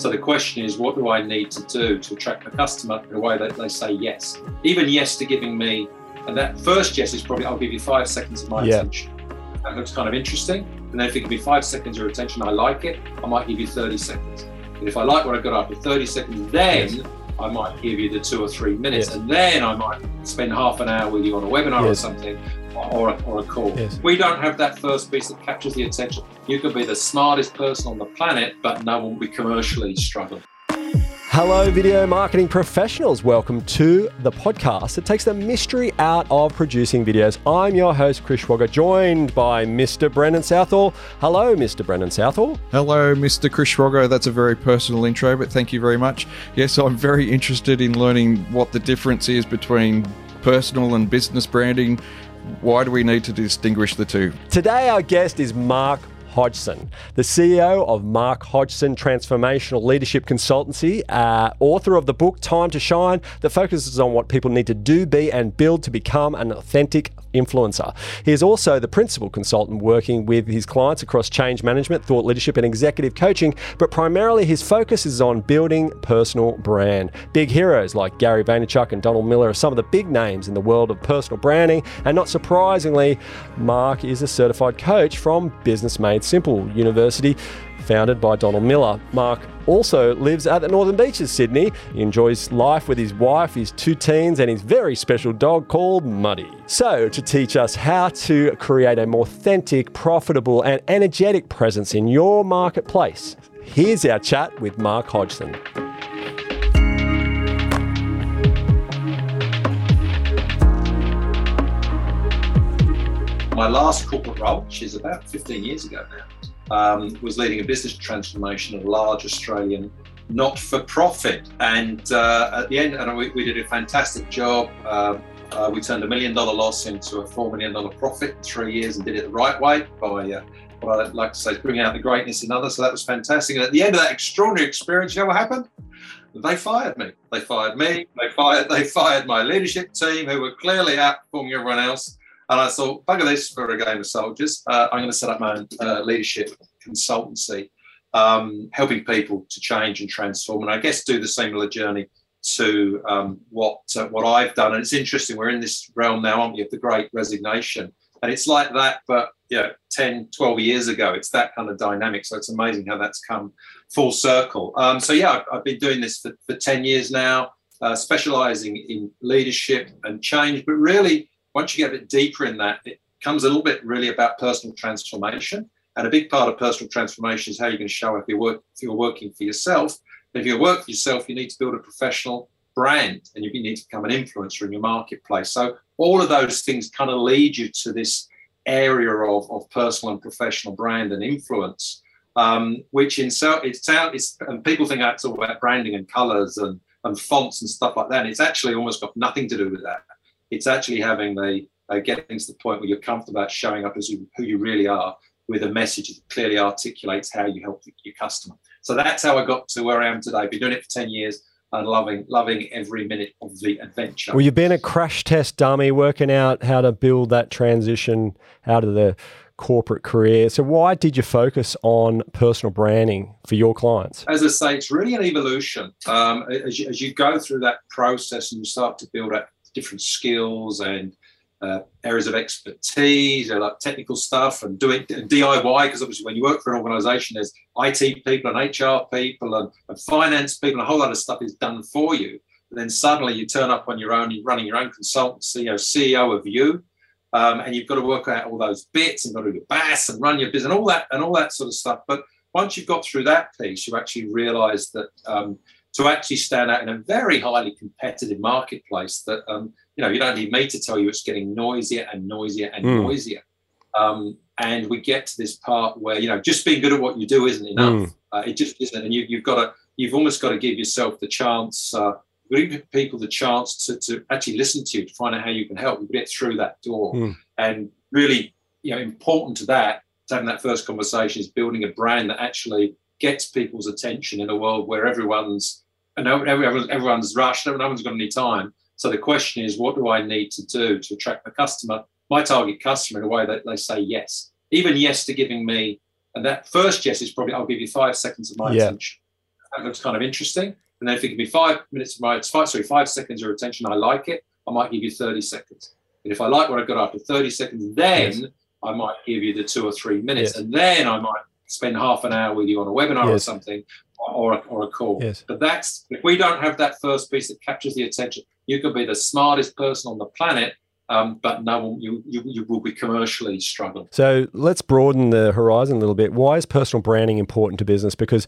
So the question is, what do I need to do to attract the customer in a way that they say yes? Even yes to giving me, and that first yes is probably, I'll give you five seconds of my Yeah. attention. That looks kind of interesting. And then if you give me five seconds of your attention, I like it, I might give you 30 seconds. And if I like what I got after 30 seconds, then Yes. I might give you the two or three minutes. Yes. And then I might spend half an hour with you on a webinar or something or a, or a call. Yes. We don't have that first piece that captures the attention. You could be the smartest person on the planet, but no one will be commercially struggling. Hello, video marketing professionals. Welcome to the podcast that takes the mystery out of producing videos. I'm your host, Chris Schwager, joined by Mr. Brendan Southall. Hello, Mr. Brendan Southall. Hello, Mr. Chris Schwager. That's a very personal intro, but thank you very much. Yes, I'm very interested in learning what the difference is between personal and business branding. Why do we need to distinguish the two? Today, our guest is Mark Hodgson, the CEO of Mark Hodgson Transformational Leadership Consultancy, uh, author of the book Time to Shine, that focuses on what people need to do, be, and build to become an authentic influencer. He is also the principal consultant working with his clients across change management, thought leadership, and executive coaching, but primarily his focus is on building personal brand. Big heroes like Gary Vaynerchuk and Donald Miller are some of the big names in the world of personal branding, and not surprisingly, Mark is a certified coach from Business Made Simple University. Founded by Donald Miller. Mark also lives at the Northern Beaches, Sydney. He enjoys life with his wife, his two teens, and his very special dog called Muddy. So, to teach us how to create a more authentic, profitable, and energetic presence in your marketplace, here's our chat with Mark Hodgson. My last corporate role, which is about 15 years ago now, um, was leading a business transformation of a large Australian not-for-profit. And uh, at the end, and we, we did a fantastic job. Um, uh, we turned a million dollar loss into a four million dollar profit in three years and did it the right way by uh, what I like to say bringing out the greatness in others. So that was fantastic. And at the end of that extraordinary experience, you know what happened? They fired me. They fired me. They fired. They fired my leadership team, who were clearly outperforming everyone else. And I thought, bugger this for a game of soldiers. Uh, I'm going to set up my own uh, leadership consultancy, um, helping people to change and transform, and I guess do the similar journey to um, what uh, what I've done. And it's interesting. We're in this realm now, aren't we, of the Great Resignation, and it's like that, but yeah, 10, 12 years ago, it's that kind of dynamic. So it's amazing how that's come full circle. Um, so yeah, I've, I've been doing this for, for 10 years now, uh, specializing in leadership and change, but really once you get a bit deeper in that, it comes a little bit really about personal transformation. And a big part of personal transformation is how going to show up if you're, work, if you're working for yourself. If you work for yourself, you need to build a professional brand and you need to become an influencer in your marketplace. So all of those things kind of lead you to this area of, of personal and professional brand and influence, um, which in so it's out, it's, and people think that's all about branding and colors and, and fonts and stuff like that. And it's actually almost got nothing to do with that it's actually having the uh, getting to the point where you're comfortable about showing up as you, who you really are with a message that clearly articulates how you help your customer. So that's how I got to where I am today. I've Been doing it for 10 years and loving loving every minute of the adventure. Well, you've been a crash test dummy working out how to build that transition out of the corporate career. So, why did you focus on personal branding for your clients? As I say, it's really an evolution. Um, as, you, as you go through that process and you start to build up different skills and uh, areas of expertise, like technical stuff and doing and DIY. Because obviously, when you work for an organisation, there's IT people and HR people and, and, finance people, and a whole lot of stuff is done for you. And then suddenly you turn up on your own, you're running your own consultancy, you know, CEO of you, um, and you've got to work out all those bits and got to do your BAS and run your business and all that and all that sort of stuff. But once you've got through that piece, you actually realise that. Um, to actually stand out in a very highly competitive marketplace that um, you know you don't need me to tell you it's getting noisier and noisier and mm. noisier um, and we get to this part where you know just being good at what you do isn't enough mm. uh, it just isn't and you, you've got to you've almost got to give yourself the chance uh, give people the chance to, to actually listen to you to find out how you can help you get through that door mm. and really you know important to that to having that first conversation is building a brand that actually gets people's attention in a world where everyone's and everyone's, everyone's rushed, no one's got any time. So the question is, what do I need to do to attract the customer, my target customer, in a way that they say yes, even yes to giving me. And that first yes is probably I'll give you five seconds of my Yeah. attention. that looks kind of interesting. And then if you give me five minutes of my five, sorry, five seconds of your attention, I like it, I might give you 30 seconds. And if I like what I got after 30 seconds, then yes. I might give you the two or three minutes. Yes. And then I might spend half an hour with you on a webinar yes. or something or a, or a call. Yes. But that's if we don't have that first piece that captures the attention, you could be the smartest person on the planet, um, but no, you, you, you will be commercially struggling. So let's broaden the horizon a little bit. Why is personal branding important to business? Because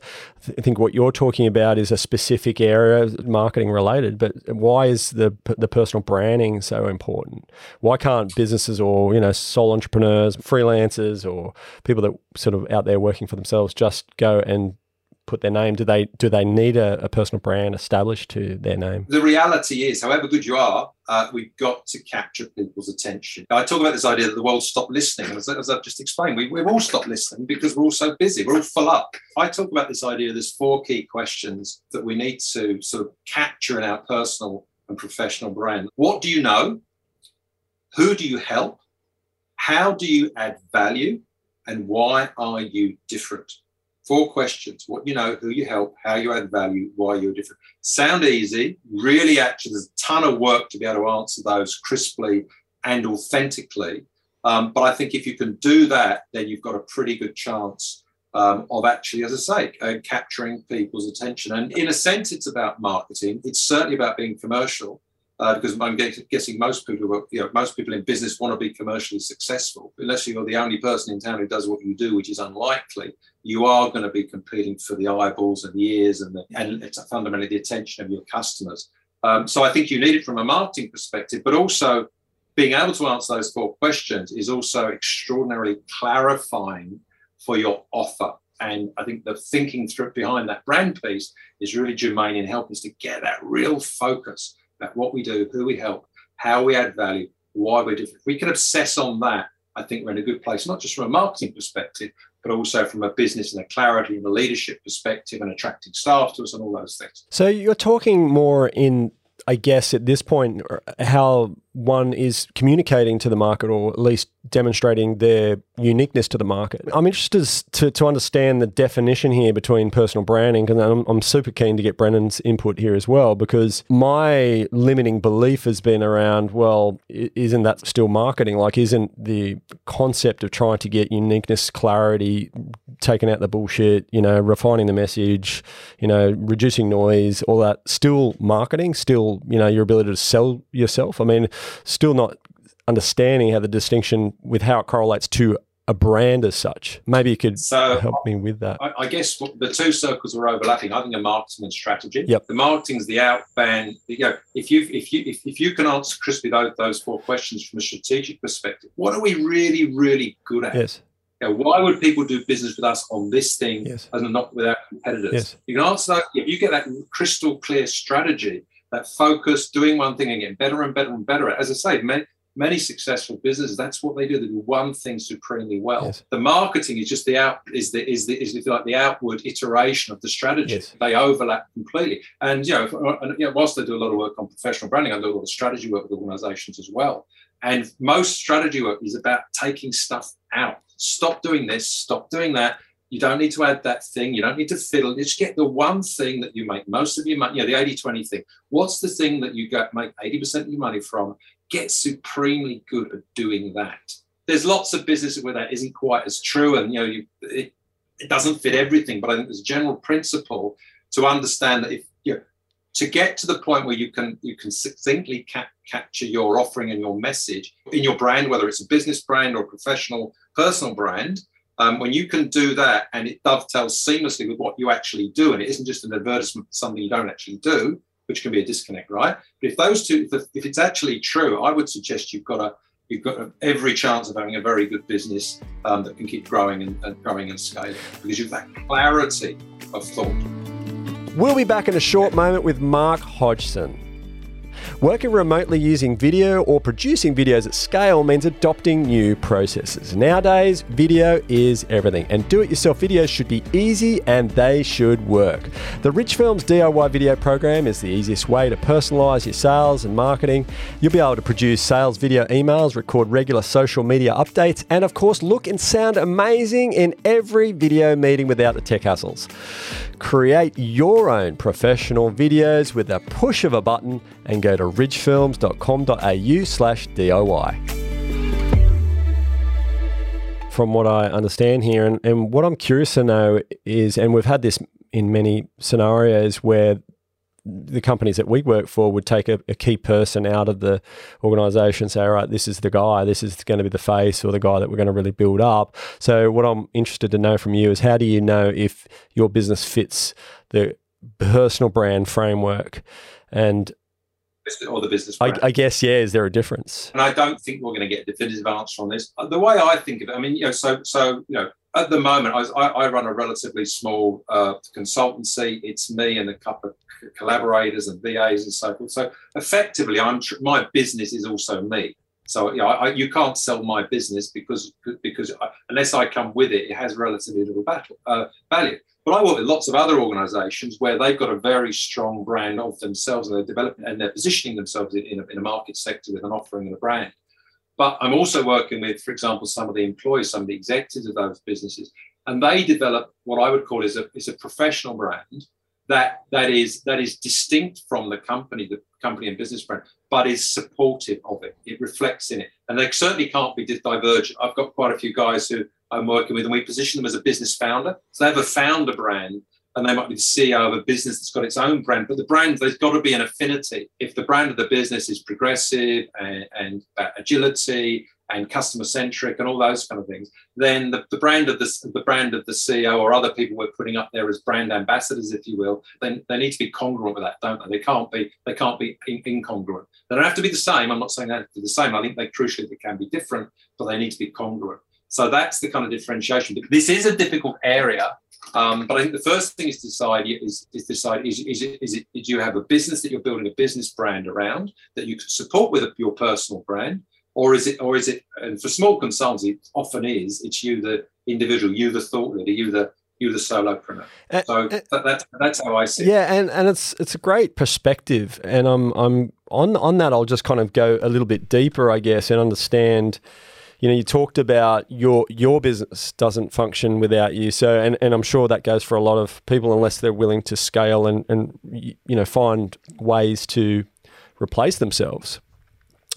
I think what you're talking about is a specific area, marketing related. But why is the the personal branding so important? Why can't businesses or you know sole entrepreneurs, freelancers, or people that sort of out there working for themselves just go and put their name? Do they do they need a, a, personal brand established to their name? The reality is, however good you are, uh, we've got to capture people's attention. I talk about this idea that the world stopped listening, as, as I've just explained, we, we've all stopped listening because we're all so busy. We're all full up. I talk about this idea. There's four key questions that we need to sort of capture in our personal and professional brand. What do you know? Who do you help? How do you add value? And why are you different? Four questions what you know, who you help, how you add value, why you're different. Sound easy, really, actually, there's a ton of work to be able to answer those crisply and authentically. Um, but I think if you can do that, then you've got a pretty good chance um, of actually, as I say, uh, capturing people's attention. And in a sense, it's about marketing. It's certainly about being commercial uh, because I'm guessing most people, you know, most people in business want to be commercially successful. Unless you're the only person in town who does what you do, which is unlikely, you are going to be competing for the eyeballs and the ears and, the, and it's fundamentally the attention of your customers. Um, so I think you need it from a marketing perspective, but also being able to answer those four questions is also extraordinarily clarifying for your offer. And I think the thinking through behind that brand piece is really germane in helping us to get that real focus about what we do, who we help, how we add value, why we're different. If we can obsess on that, I think we're in a good place, not just from a marketing perspective, but also from a business and a clarity and a leadership perspective and attracting staff to us and all those things. So you're talking more in I guess at this point, how one is communicating to the market or at least demonstrating their uniqueness to the market. I'm interested to, to understand the definition here between personal branding, and I'm, I'm super keen to get Brendan's input here as well, because my limiting belief has been around, well, isn't that still marketing? Like, isn't the concept of trying to get uniqueness, clarity, taking out the bullshit, you know, refining the message, you know, reducing noise, all that still marketing, still, you know, your ability to sell yourself? I mean, still not understanding how the distinction with how it correlates to a brand as such. Maybe you could so, help me with that. I, I, guess the two circles are overlapping. I think a marketing and strategy. Yep. The marketing is the outbound. You know, if you if you if, if you can answer crisply those, those four questions from a strategic perspective, what are we really really good at? Yes. You know, why would people do business with us on this thing yes. and not with our competitors? Yes. You can answer that if you get that crystal clear strategy that focus, doing one thing and getting better and better and better. As I say, many, many successful businesses, that's what they do. They do one thing supremely well. Yes. The marketing is just the out is the is the is like the outward iteration of the strategy. Yes. They overlap completely. And you know, uh, and, you know, whilst I do a lot of work on professional branding, I do a lot of strategy work with organizations as well. And most strategy work is about taking stuff out. Stop doing this, stop doing that you don't need to add that thing. You don't need to fiddle. Just get the one thing that you make most of your money, you know, the 80 20 thing. What's the thing that you get, make 80% of your money from? Get supremely good at doing that. There's lots of businesses where that isn't quite as true. And, you know, you, it, it doesn't fit everything. But I think there's a general principle to understand that if, you know, to get to the point where you can you can succinctly cap- capture your offering and your message in your brand, whether it's a business brand or a professional personal brand, um, when you can do that and it dovetails seamlessly with what you actually do, and it isn't just an advertisement for something you don't actually do, which can be a disconnect, right? But if those two, if, it's actually true, I would suggest you've got a you've got every chance of having a very good business um, that can keep growing and, and growing and scaling because you've that clarity of thought. We'll be back in a short moment with Mark Hodgson. Working remotely using video or producing videos at scale means adopting new processes. Nowadays, video is everything, and do it yourself videos should be easy and they should work. The Ridge Films DIY video program is the easiest way to personalize your sales and marketing. You'll be able to produce sales video emails, record regular social media updates, and of course, look and sound amazing in every video meeting without the tech hassles. Create your own professional videos with a push of a button and go to ridgefilms.com.au slash DIY. From what I understand here, and, and what I'm curious to know is, and we've had this in many scenarios where the companies that we work for would take a, a, key person out of the organization say, all right, this is the guy, this is going to be the face or the guy that we're going to really build up. So, what I'm interested to know from you is how do you know if your business fits the personal brand framework and or the business I, I, guess yeah is there a difference and i don't think we're going to get a definitive answer on this the way i think of it i mean you know so so you know at the moment, I, I run a relatively small uh, consultancy. It's me and a couple of collaborators and VAs and so forth. So effectively, I'm tr- my business is also me. So you, know, I, you can't sell my business because because I, unless I come with it, it has relatively little battle, uh, value. But I work with lots of other organisations where they've got a very strong brand of themselves and they're developing and they're positioning themselves in, in, a, in a market sector with an offering and a brand. But I'm also working with, for example, some of the employees, some of the executives of those businesses, and they develop what I would call is a, is a professional brand that that is that is distinct from the company, the company and business brand, but is supportive of it. It reflects in it, and they certainly can't be divergent. I've got quite a few guys who I'm working with, and we position them as a business founder. So they have a founder brand, and they might be the CEO of a business that's got its own brand, but the brand, there's got to be an affinity. If the brand of the business is progressive and, and uh, agility and customer centric and all those kind of things, then the, the brand of the, the brand of the CEO or other people we're putting up there as brand ambassadors, if you will, then they need to be congruent with that, don't they? They can't be they can't be in, incongruent. They don't have to be the same. I'm not saying they have to be the same. I think they crucially they can be different, but they need to be congruent. So that's the kind of differentiation. This is a difficult area um, but I think the first thing is to decide is, is decide is, is, it, is it do you have a business that you're building a business brand around that you can support with a, your personal brand, or is it or is it and for small consultancy it often is it's you the individual, you the thought leader, you the you the solopreneur. Uh, so uh, that, that's that's how I see yeah, it. Yeah, and, and it's it's a great perspective, and I'm I'm on on that. I'll just kind of go a little bit deeper, I guess, and understand you know, you talked about your your business doesn't function without you. So, and, and I'm sure that goes for a lot of people unless they're willing to scale and, and you know find ways to replace themselves.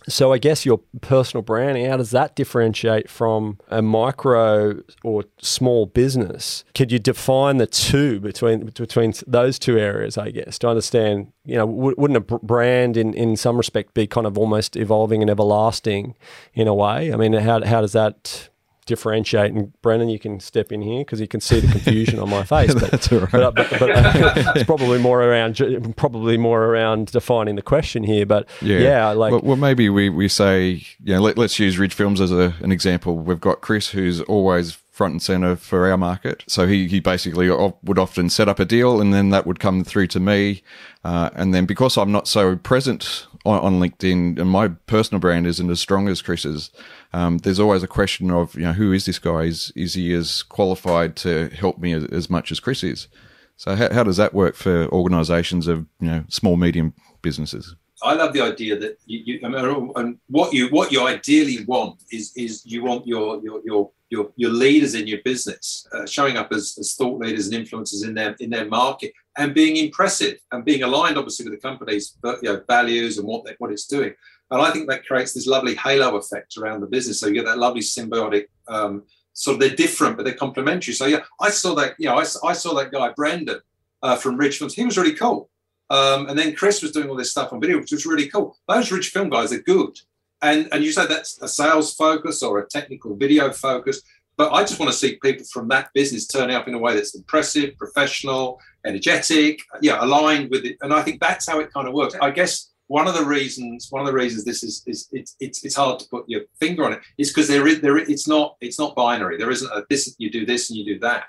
So I guess your personal branding, how does that differentiate from a micro or small business? Could you define the two between between those two areas? I guess to understand, you know, wouldn't a brand in in some respect be kind of almost evolving and everlasting in a way? I mean, how how does that differentiate. And Brendan, you can step in here because you can see the confusion on my face. But, That's all right. But, but, but it's probably more around probably more around defining the question here. But yeah, yeah like well, well, maybe we, we say you know let, us use Ridge Films as a, an example. We've got Chris who's always front and center for our market. So he, he basically would often set up a deal and then that would come through to me. Uh, and then because I'm not so present on, on, LinkedIn and my personal brand isn't as strong as Chris's, um, there's always a question of, you know, who is this guy? Is, is he as qualified to help me as, as much as Chris is? So how, how does that work for organizations of, you know, small, medium businesses? I love the idea that you, you I mean, and what you what you ideally want is is you want your your your your, your leaders in your business uh, showing up as, as thought leaders and influencers in their in their market and being impressive and being aligned obviously with the company's you know, values and what they, what it's doing. And I think that creates this lovely halo effect around the business. So you get that lovely symbiotic um, sort of they're different, but they're complementary. So yeah, I saw that, you know, I, I saw that guy, Brendan uh, from Richmond. He was really cool. Um, and then Chris was doing all this stuff on video, which was really cool. Those Ridge Film guys are good. And, and you say that's a sales focus or a technical video focus. But I just want to see people from that business turning up in a way that's impressive, professional, energetic, yeah, aligned with it. And I think that's how it kind of works. I guess one of the reasons one of the reasons this is is it's it's, it's hard to put your finger on it is because there is there it's not it's not binary there isn't a this you do this and you do that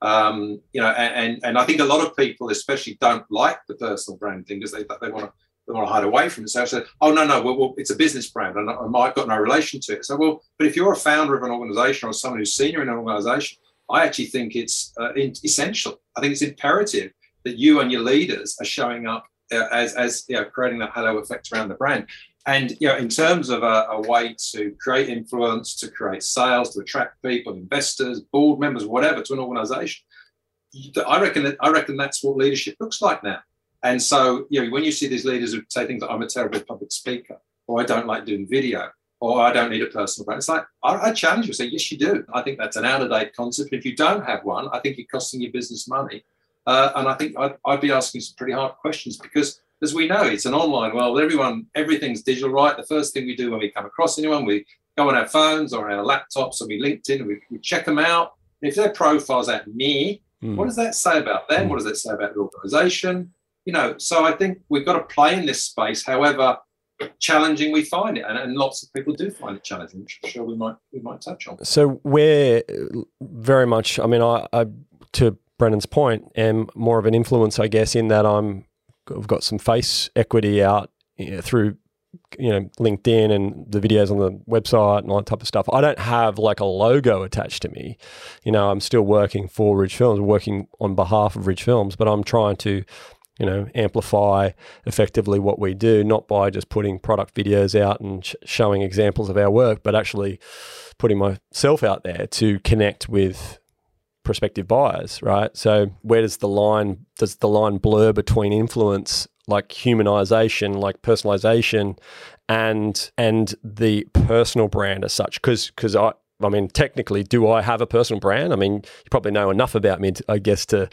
um, you know and and i think a lot of people especially don't like the personal brand thing because they they want to they want to hide away from it. So I said, oh, no, no, well, well it's a business brand and I've got no relation to it. So, well, but if you're a founder of an organization or someone who's senior in an organization, I actually think it's uh, essential. I think it's imperative that you and your leaders are showing up uh, as, as you know, creating that halo effect around the brand. And you know, in terms of a, a, way to create influence, to create sales, to attract people, investors, board members, whatever, to an organization, I reckon that I reckon that's what leadership looks like now. And so, you know, when you see these leaders who say things like, I'm a terrible public speaker, or I don't like doing video, or I don't need a personal brand, it's like, I, I challenge you, say, yes, you do. I think that's an out of date concept. If you don't have one, I think you're costing your business money. Uh, and I think I'd, I'd, be asking some pretty hard questions because, as we know, it's an online world. Everyone, everything's digital, right? The first thing we do when we come across anyone, we go on our phones or our laptops and we LinkedIn and we, we check them out. If their profile's at me, mm. what does that say about them? Mm. What does that say about the organization? You know, so I think we've got to play in this space, however challenging we find it, and, and lots of people do find it challenging, which I'm sure we might we might touch on. So we're very much. I mean, I, I to Brendan's point, am more of an influence, I guess, in that I'm I've got some face equity out you know, through you know LinkedIn and the videos on the website and all that type of stuff. I don't have like a logo attached to me. You know, I'm still working for Ridge Films, working on behalf of Ridge Films, but I'm trying to you know, amplify effectively what we do, not by just putting product videos out and sh- showing examples of our work, but actually putting myself out there to connect with prospective buyers, right? So where does the line does the line blur between influence like humanization, like personalization and and the personal brand as such cuz cuz I I mean, technically, do I have a personal brand? I mean, you probably know enough about me, I guess, to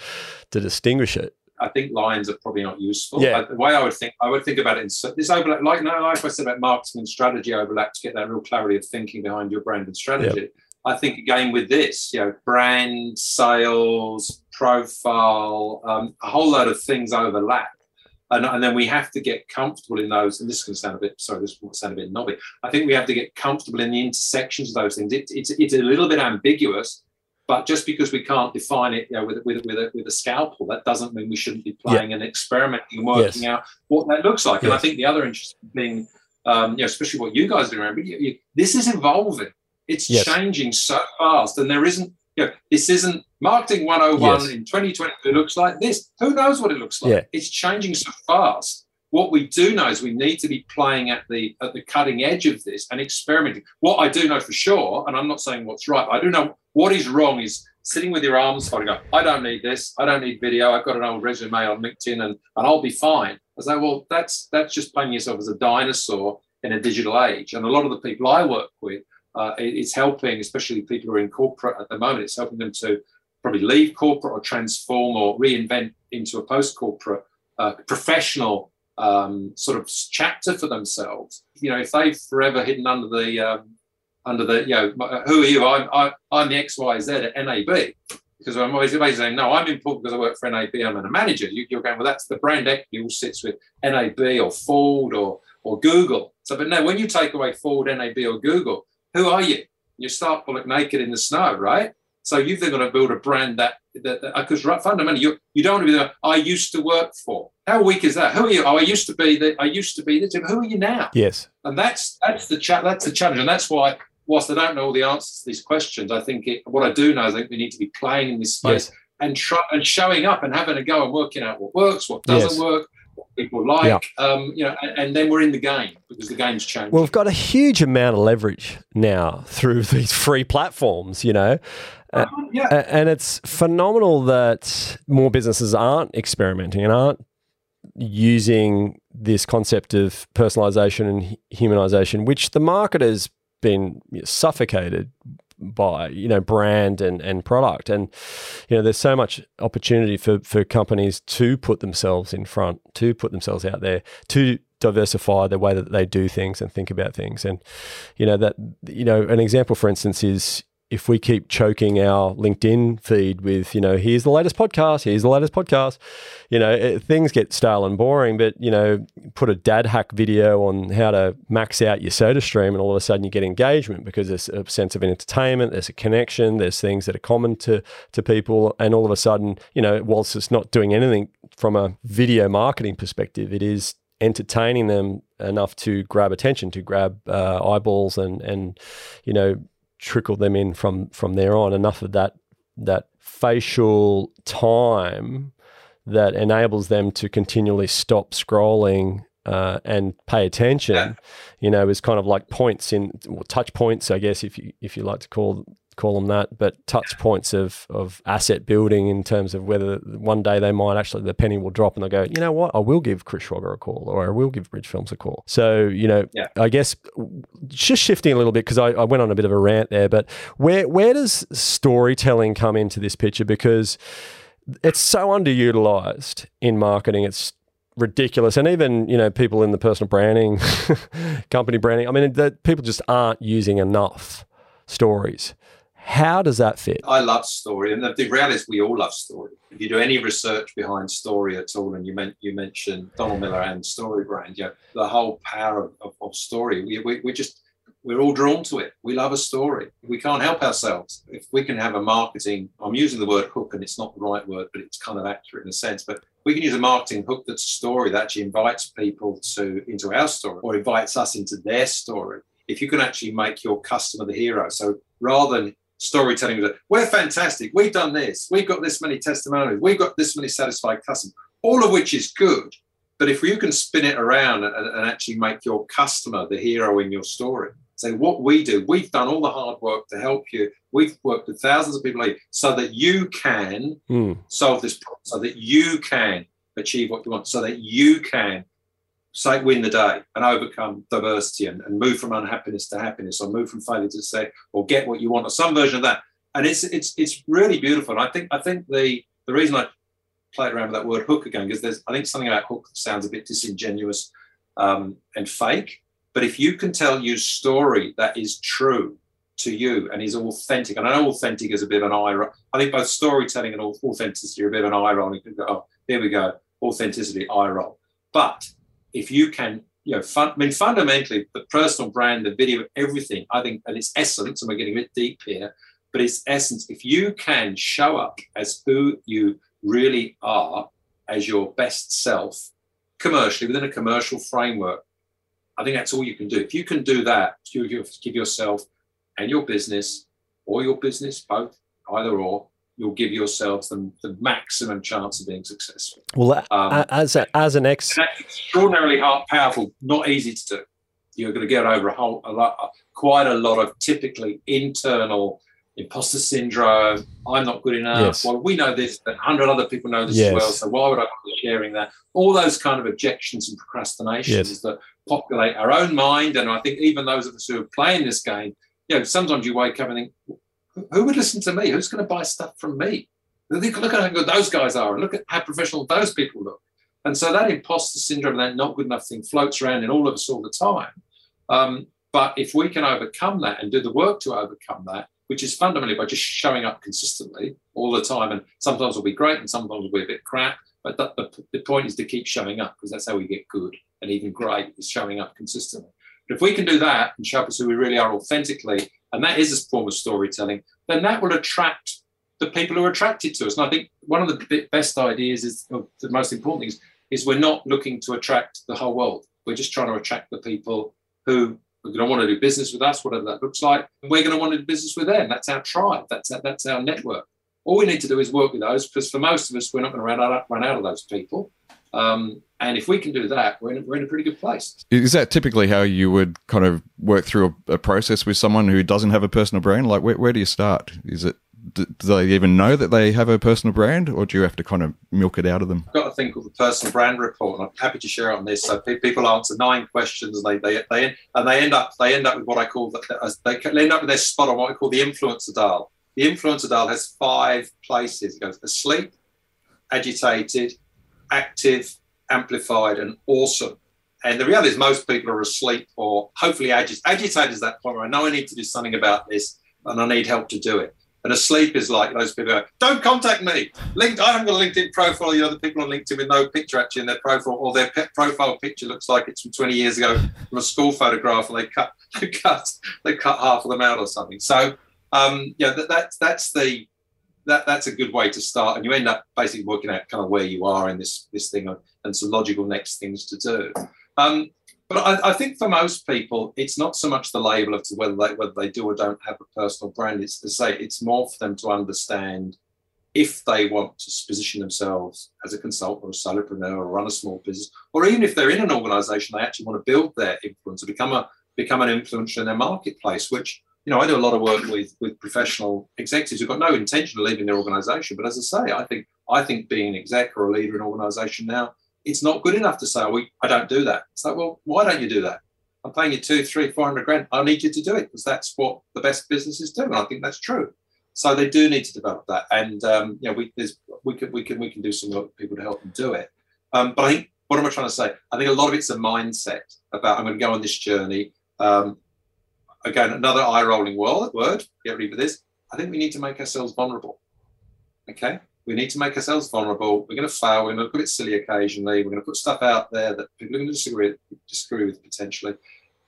to distinguish it. I think lines are probably not useful. Yeah. the way I would think, I would think about it in this overlap, like no, like I said about marketing and strategy overlap to get that real clarity of thinking behind your brand and strategy. Yep. I think again with this, you know, brand, sales, profile, um, a whole lot of things overlap. And, and, then we have to get comfortable in those. And this can sound a bit, sorry, this will sound a bit knobby. I think we have to get comfortable in the intersections of those things. It, it's, it's a little bit ambiguous, but just because we can't define it you know, with, with, with, a, with a scalpel, that doesn't mean we shouldn't be playing yeah. and experimenting and working yes. out what that looks like. Yes. And I think the other interesting thing, um, you know, especially what you guys do around, you, you, this is evolving. It's yes. changing so fast, and there isn't. You know, this isn't marketing 101 in 2020. It looks like this. Who knows what it looks like? Yeah. It's changing so fast. What we do know is we need to be playing at the at the cutting edge of this and experimenting. What I do know for sure, and I'm not saying what's right, I do know what is wrong is sitting with your arms folded. Go, I don't need this. I don't need video. I've got an old resume on LinkedIn, and and I'll be fine. I say, well, that's that's just playing yourself as a dinosaur in a digital age. And a lot of the people I work with, uh, it, it's helping, especially people who are in corporate at the moment. It's helping them to probably leave corporate or transform or reinvent into a post-corporate uh, professional um, sort of chapter for themselves. You know, if they've forever hidden under the um, under the you know who are you? I'm I, I'm the X Y Z at NAB because I'm always saying no, I'm important because I work for NAB. I'm a manager. You, are going well. That's the brand equity all sits with NAB or Ford or or Google. So, but no, when you take away Ford, NAB, or Google, who are you? You start pulling naked in the snow, right? So you've then got to build a brand that because fundamentally you you don't want to be the I used to work for. How weak is that? Who are you? Oh, I used to be the I used to be the Who are you now? Yes. And that's that's the chat. That's the challenge, and that's why whilst I don't know all the answers to these questions, I think it, what I do know is I think we need to be playing in this space yes. and try, and showing up and having a go and working out what works, what doesn't yes. work, what people like, yeah. um, you know, and, and, then we're in the game because the game's changed. Well, we've got a huge amount of leverage now through these free platforms, you know. Uh, yeah. And it's phenomenal that more businesses aren't experimenting and aren't using this concept of personalization and humanization, which the market has been suffocated by you know brand and and product and you know there's so much opportunity for for companies to put themselves in front to put themselves out there to diversify the way that they do things and think about things and you know that you know an example for instance is if we keep choking our LinkedIn feed with, you know, here's the latest podcast, here's the latest podcast, you know, it, things get stale and boring. But, you know, put a dad hack video on how to max out your soda stream, and all of a sudden you get engagement because there's a sense of entertainment, there's a connection, there's things that are common to, to people. And all of a sudden, you know, whilst it's not doing anything from a video marketing perspective, it is entertaining them enough to grab attention, to grab uh, eyeballs, and and you know trickle them in from from there on. Enough of that that facial time that enables them to continually stop scrolling uh, and pay attention, you know, is kind of like points in touch points, I guess, if you if you like to call call them that, but touch points of of asset building in terms of whether one day they might actually the penny will drop and they go, you know what, I will give Chris Schwager a call or I will give Ridge Films a call. So you know, yeah. I guess just shifting a little bit because I, I went on a bit of a rant there, but where where does storytelling come into this picture? Because it's so underutilized in marketing. It's ridiculous. And even, you know, people in the personal branding, company branding, I mean, that people just aren't using enough stories. How does that fit? I love story, and the, the reality is we all love story. If you do any research behind story at all, and you meant you mentioned Donald Miller and Story Brand, you know, the whole power of, of, of story. We, we, we just we're all drawn to it. We love a story. We can't help ourselves. If we can have a marketing, I'm using the word hook, and it's not the right word, but it's kind of accurate in a sense. But we can use a marketing hook that's a story that actually invites people to into our story or invites us into their story. If you can actually make your customer the hero, so rather than storytelling, we're fantastic, we've done this, we've got this many testimonials, we've got this many satisfied customers, all of which is good. But if you can spin it around and, and actually make your customer the hero in your story, say what we do, we've done all the hard work to help you. We've worked with thousands of people so that you can mm. solve this problem, so that you can achieve what you want, so that you can say win the day and overcome diversity and, and move from unhappiness to happiness or move from failure to say or get what you want or some version of that. And it's it's it's really beautiful. And I think I think the the reason I played around with that word hook again because there's I think something about hook sounds a bit disingenuous um, and fake but if you can tell your story that is true to you and is authentic, and I know authentic is a bit of an eye I think both storytelling and authenticity are a bit of an go, oh, here we go, authenticity, eye roll. But if you can, you know, fun, I mean, fundamentally, the personal brand, the video, everything, I think, and its essence, and we're getting a bit deep here, but its essence, if you can show up as who you really are, as your best self, commercially, within a commercial framework, I think that's all you can do. If you can do that, you give yourself and your business, or your business, both, either or, you'll give yourselves the, the maximum chance of being successful. Well, um, as a, as an ex, extraordinarily hard, powerful, not easy to do. You're going to get over a whole, a lot, quite a lot of typically internal imposter syndrome. I'm not good enough. Yes. Well, we know this, but hundred other people know this yes. as well. So why would I be sharing that? All those kind of objections and procrastinations yes. that populate our own mind, and I think even those of us who are playing this game, you know, sometimes you wake up and think, who would listen to me? Who's going to buy stuff from me? Look at how good those guys are, and look at how professional those people look. And so that imposter syndrome, that not good enough thing, floats around in all of us all the time. Um, but if we can overcome that and do the work to overcome that, which is fundamentally by just showing up consistently all the time. And sometimes we'll be great and sometimes we'll be a bit crap. But that, the, the point is to keep showing up because that's how we get good and even great is showing up consistently. But if we can do that and show up as who we really are authentically, and that is a form of storytelling, then that will attract the people who are attracted to us. And I think one of the best ideas is the most important things is we're not looking to attract the whole world. We're just trying to attract the people who are going to want to do business with us, whatever that looks like. We're going to want to do business with them. That's our tribe. That's our, that's our network. All we need to do is work with those because for most of us, we're not going to run out, run out of those people. Um, and if we can do that, we're in, a, we're in a pretty good place. Is that typically how you would kind of work through a, a process with someone who doesn't have a personal brand? Like, where, where do you start? Is it do, they even know that they have a personal brand, or do you have to kind of milk it out of them? I've got a thing called the personal brand report, and I'm happy to share it on this. So people answer nine questions, and they they, they and they end up they end up with what I call the, they end up with their spot on what I call the influencer dial. The influencer dial has five places. It goes asleep, agitated, active, amplified, and awesome. And the reality is, most people are asleep or hopefully agitated. Agitated is that point where I know I need to do something about this and I need help to do it. And asleep is like those people don't contact me. Linked, I haven't got a LinkedIn profile. You know, the people on LinkedIn with no picture actually in their profile, or their profile picture looks like it's from 20 years ago from a school photograph, and they cut, they cut, they cut half of them out or something. So, um, yeah, that, that's that's the that that's a good way to start, and you end up basically working out kind of where you are in this this thing and some logical next things to do. Um, but I, I, think for most people, it's not so much the label of whether they whether they do or don't have a personal brand. It's to say it's more for them to understand if they want to position themselves as a consultant or a solopreneur or run a small business, or even if they're in an organization, they actually want to build their influence or become a become an influencer in their marketplace, which you know, I do a lot of work with with professional executives who've got no intention of leaving their organization. But as I say, I think I think being an exec or a leader in an organization now, it's not good enough to say, oh, we, I don't do that. It's like, well, why don't you do that? I'm paying you two, three, four hundred grand. I need you to do it because that's what the best businesses do. And I think that's true. So they do need to develop that. And um, you know, we we can we can we can do some work with people to help them do it. Um, but I think what am I trying to say? I think a lot of it's a mindset about I'm going to go on this journey. Um, again, another eye rolling word, get ready for this. I think we need to make ourselves vulnerable. Okay? We need to make ourselves vulnerable. We're going to fail. We're going to look a bit silly occasionally. We're going to put stuff out there that people are going to disagree, disagree with potentially.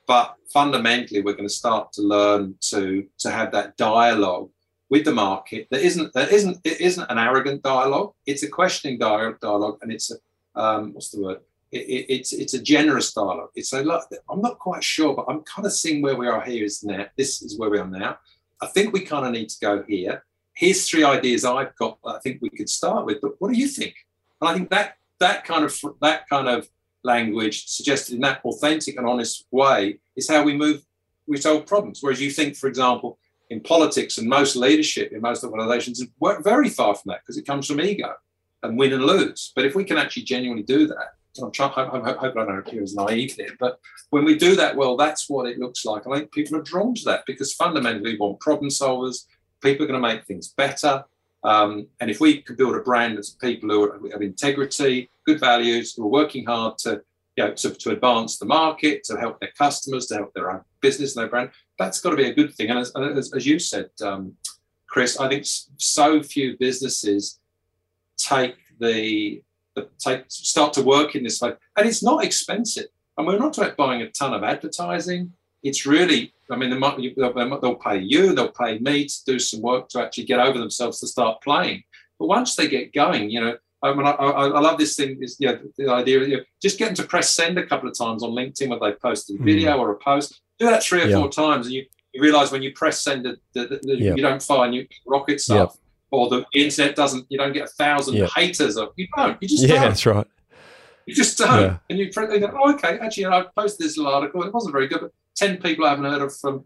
But fundamentally, we're going to start to learn to, to have that dialogue with the market that isn't that isn't it isn't an arrogant dialogue. It's a questioning dialogue, and it's a um, what's the word? It, it, it's it's a generous dialogue. It's a lot. I'm not quite sure, but I'm kind of seeing where we are here is now. This is where we are now. I think we kind of need to go here. Here's three ideas I've got. I think we could start with. But what do you think? And I think that that kind of that kind of language suggested in that authentic and honest way is how we move. We solve problems. Whereas you think, for example, in politics and most leadership in most organizations work very far from that because it comes from ego and win and lose. But if we can actually genuinely do that, I'm trying, I hope, I don't appear as naive here, but when we do that well, that's what it looks like. I think people are drawn to that because fundamentally we want problem solvers. People are going to make things better. Um, and if we could build a brand that's people who have integrity, good values, who are working hard to, you know, to, to advance the market, to help their customers, to help their own business and their brand, that's got to be a good thing. And as, as, as you said, um, Chris, I think so few businesses take the take start to work in this way, and it's not expensive. And we're not buying a ton of advertising. It's really, I mean, they'll, they'll pay you, they'll pay me to do some work to actually get over themselves to start playing. But once they get going, you know, I mean, I, I, I love this thing. Is you know, the idea of you know, just getting to press send a couple of times on LinkedIn when they post a video mm. or a post. Do that three or yeah. four times, and you, you realize when you press send, that, that, yeah. you don't find you rocket stuff or the internet doesn't, you don't get a thousand yeah. haters. Of, you don't. You just yeah, don't. that's right. You just don't. Yeah. And you frankly go, oh, okay, actually, I posted this little article. It wasn't very good, but 10 people I haven't heard of from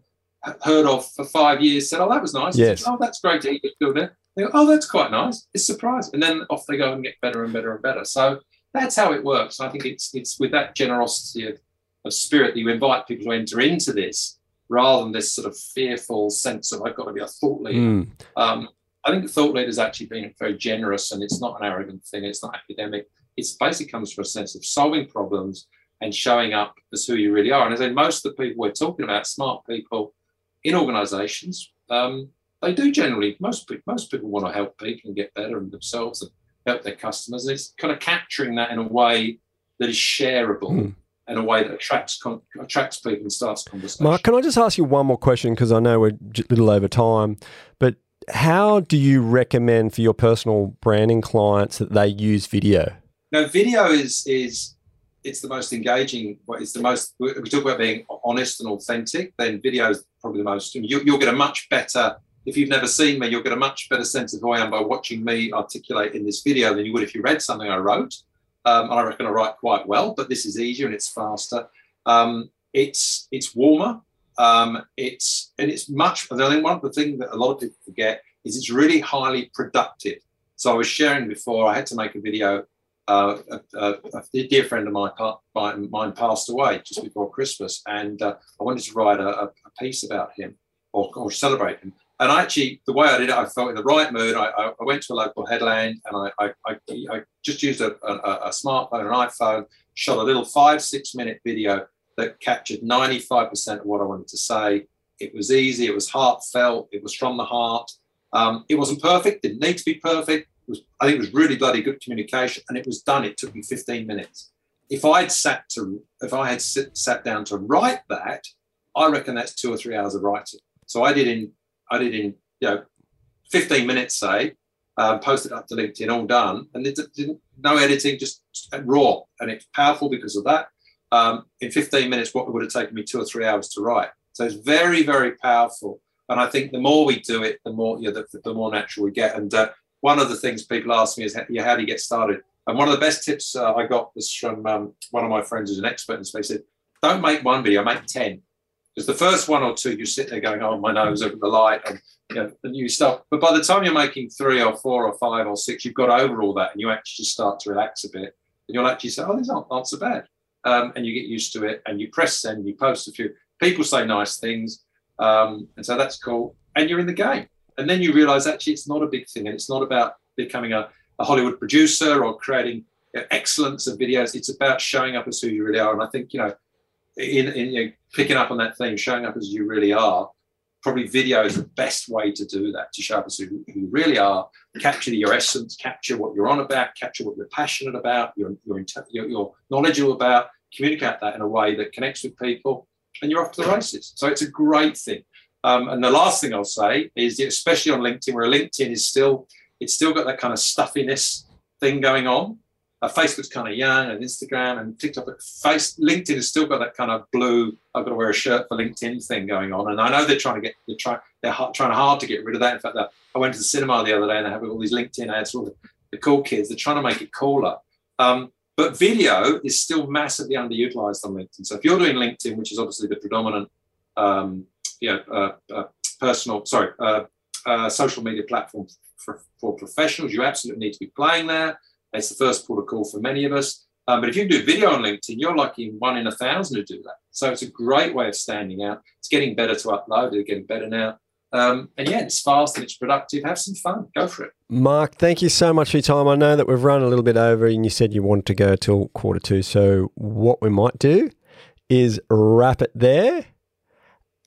heard of for five years said, oh, that was nice. Yes. oh, that's great to you there. They go, oh, that's quite nice. It's surprising. And then off they go and get better and better and better. So that's how it works. I think it's it's with that generosity of, of spirit that you invite people to enter into this rather than this sort of fearful sense of I've got to be a thought leader. Mm. Um, I think thought leader leaders actually being very generous, and it's not an arrogant thing. It's not academic. It basically comes from a sense of solving problems and showing up as who you really are. And as I say, most of the people we're talking about, smart people in organisations, um, they do generally. Most most people want to help people and get better and themselves and help their customers. And it's kind of capturing that in a way that is shareable. Mm in a way that attracts attracts people and starts conversation. Mark, can I just ask you one more question because I know we're a little over time, but how do you recommend for your personal branding clients that they use video? Now, video is is it's the most engaging. It's the most. We talk about being honest and authentic. Then video is probably the most. You, you'll get a much better. If you've never seen me, you'll get a much better sense of who I am by watching me articulate in this video than you would if you read something I wrote. Um, I reckon I write quite well, but this is easier and it's faster. Um, it's it's warmer. Um, it's and it's much. I think one of the things that a lot of people forget is it's really highly productive. So I was sharing before. I had to make a video. Uh, a, a, dear friend of mine, mine passed away just before Christmas, and uh, I wanted to write a, a piece about him or, or, celebrate him. And I actually, the way I did it, I felt in the right mood. I, I, went to a local headland and I, I just used a, a, smartphone, an iPhone, shot a little five, six minute video that captured 95% of what I wanted to say. It was easy, it was heartfelt, it was from the heart. Um, it wasn't perfect, didn't need to be perfect. Was, I think it was really bloody good communication, and it was done. It took me 15 minutes. If I'd sat to, if I had sit, sat down to write that, I reckon that's two or three hours of writing. So I did in, I did in, you know, 15 minutes, say, um, posted up to LinkedIn, all done, and it didn't no editing, just raw, and it's powerful because of that. Um, in 15 minutes, what would have taken me two or three hours to write. So it's very, very powerful. And I think the more we do it, the more you know, the, the more natural we get. And uh, one of the things people ask me is, yeah, how do you get started? And one of the best tips uh, I got was from um, one of my friends who's an expert in space. He said, don't make one video, make 10. Because the first one or two, you sit there going, oh, my nose over the light and, you know, the new stuff. But by the time you're making three or four or five or six, you've got over all that and you actually start to relax a bit. And you'll actually say, oh, these aren't, aren't so bad. Um, and you get used to it and you press send, you post a few. People say nice things. Um, and so that's cool. And you're in the game. And then you realize actually it's not a big thing and it's not about becoming a, a Hollywood producer or creating you know, excellence of videos. It's about showing up as who you really are. And I think, you know, in, in you know, picking up on that thing, showing up as you really are, probably video is the best way to do that, to show up as who, you really are, capture your essence, capture what you're on about, capture what you're passionate about, you're, you're knowledgeable about, communicate that in a way that connects with people, and you're off to the races. So it's a great thing. Um, and the last thing I'll say is, especially on LinkedIn, where LinkedIn is still, it's still got that kind of stuffiness thing going on. Uh, Facebook's kind of young, and Instagram and TikTok, but Face LinkedIn has still got that kind of blue. I've got to wear a shirt for LinkedIn thing going on, and I know they're trying to get they're trying they're trying hard to get rid of that. In fact, I went to the cinema the other day and they have all these LinkedIn ads for all the, the cool kids. They're trying to make it cooler. Um, but video is still massively underutilized on LinkedIn. So if you're doing LinkedIn, which is obviously the predominant, um, you know, uh, uh, personal, sorry, uh, uh, social media platform for, for professionals, you absolutely need to be playing there. It's the first port of call for many of us. Um, but if you do video on LinkedIn, you're lucky one in a thousand to do that. So it's a great way of standing out. It's getting better to upload. It's getting better now. Um, and yeah, it's fast and it's productive. Have some fun. Go for it. Mark, thank you so much for your time. I know that we've run a little bit over and you said you wanted to go till quarter to. So, what we might do is wrap it there.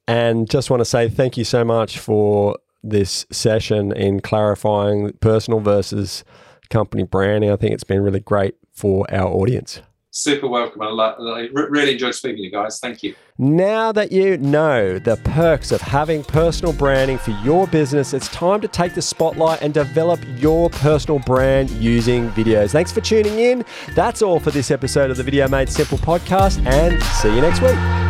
And just want to say thank you so much for this session in clarifying personal versus company branding. I think it's been really great for our audience super welcome. I, I really enjoyed speaking to you guys. Thank you. Now that you know the perks of having personal branding for your business, it's time to take the spotlight and develop your personal brand using videos. Thanks for tuning in. That's all for this episode of the Video Made Simple podcast, and see you next week.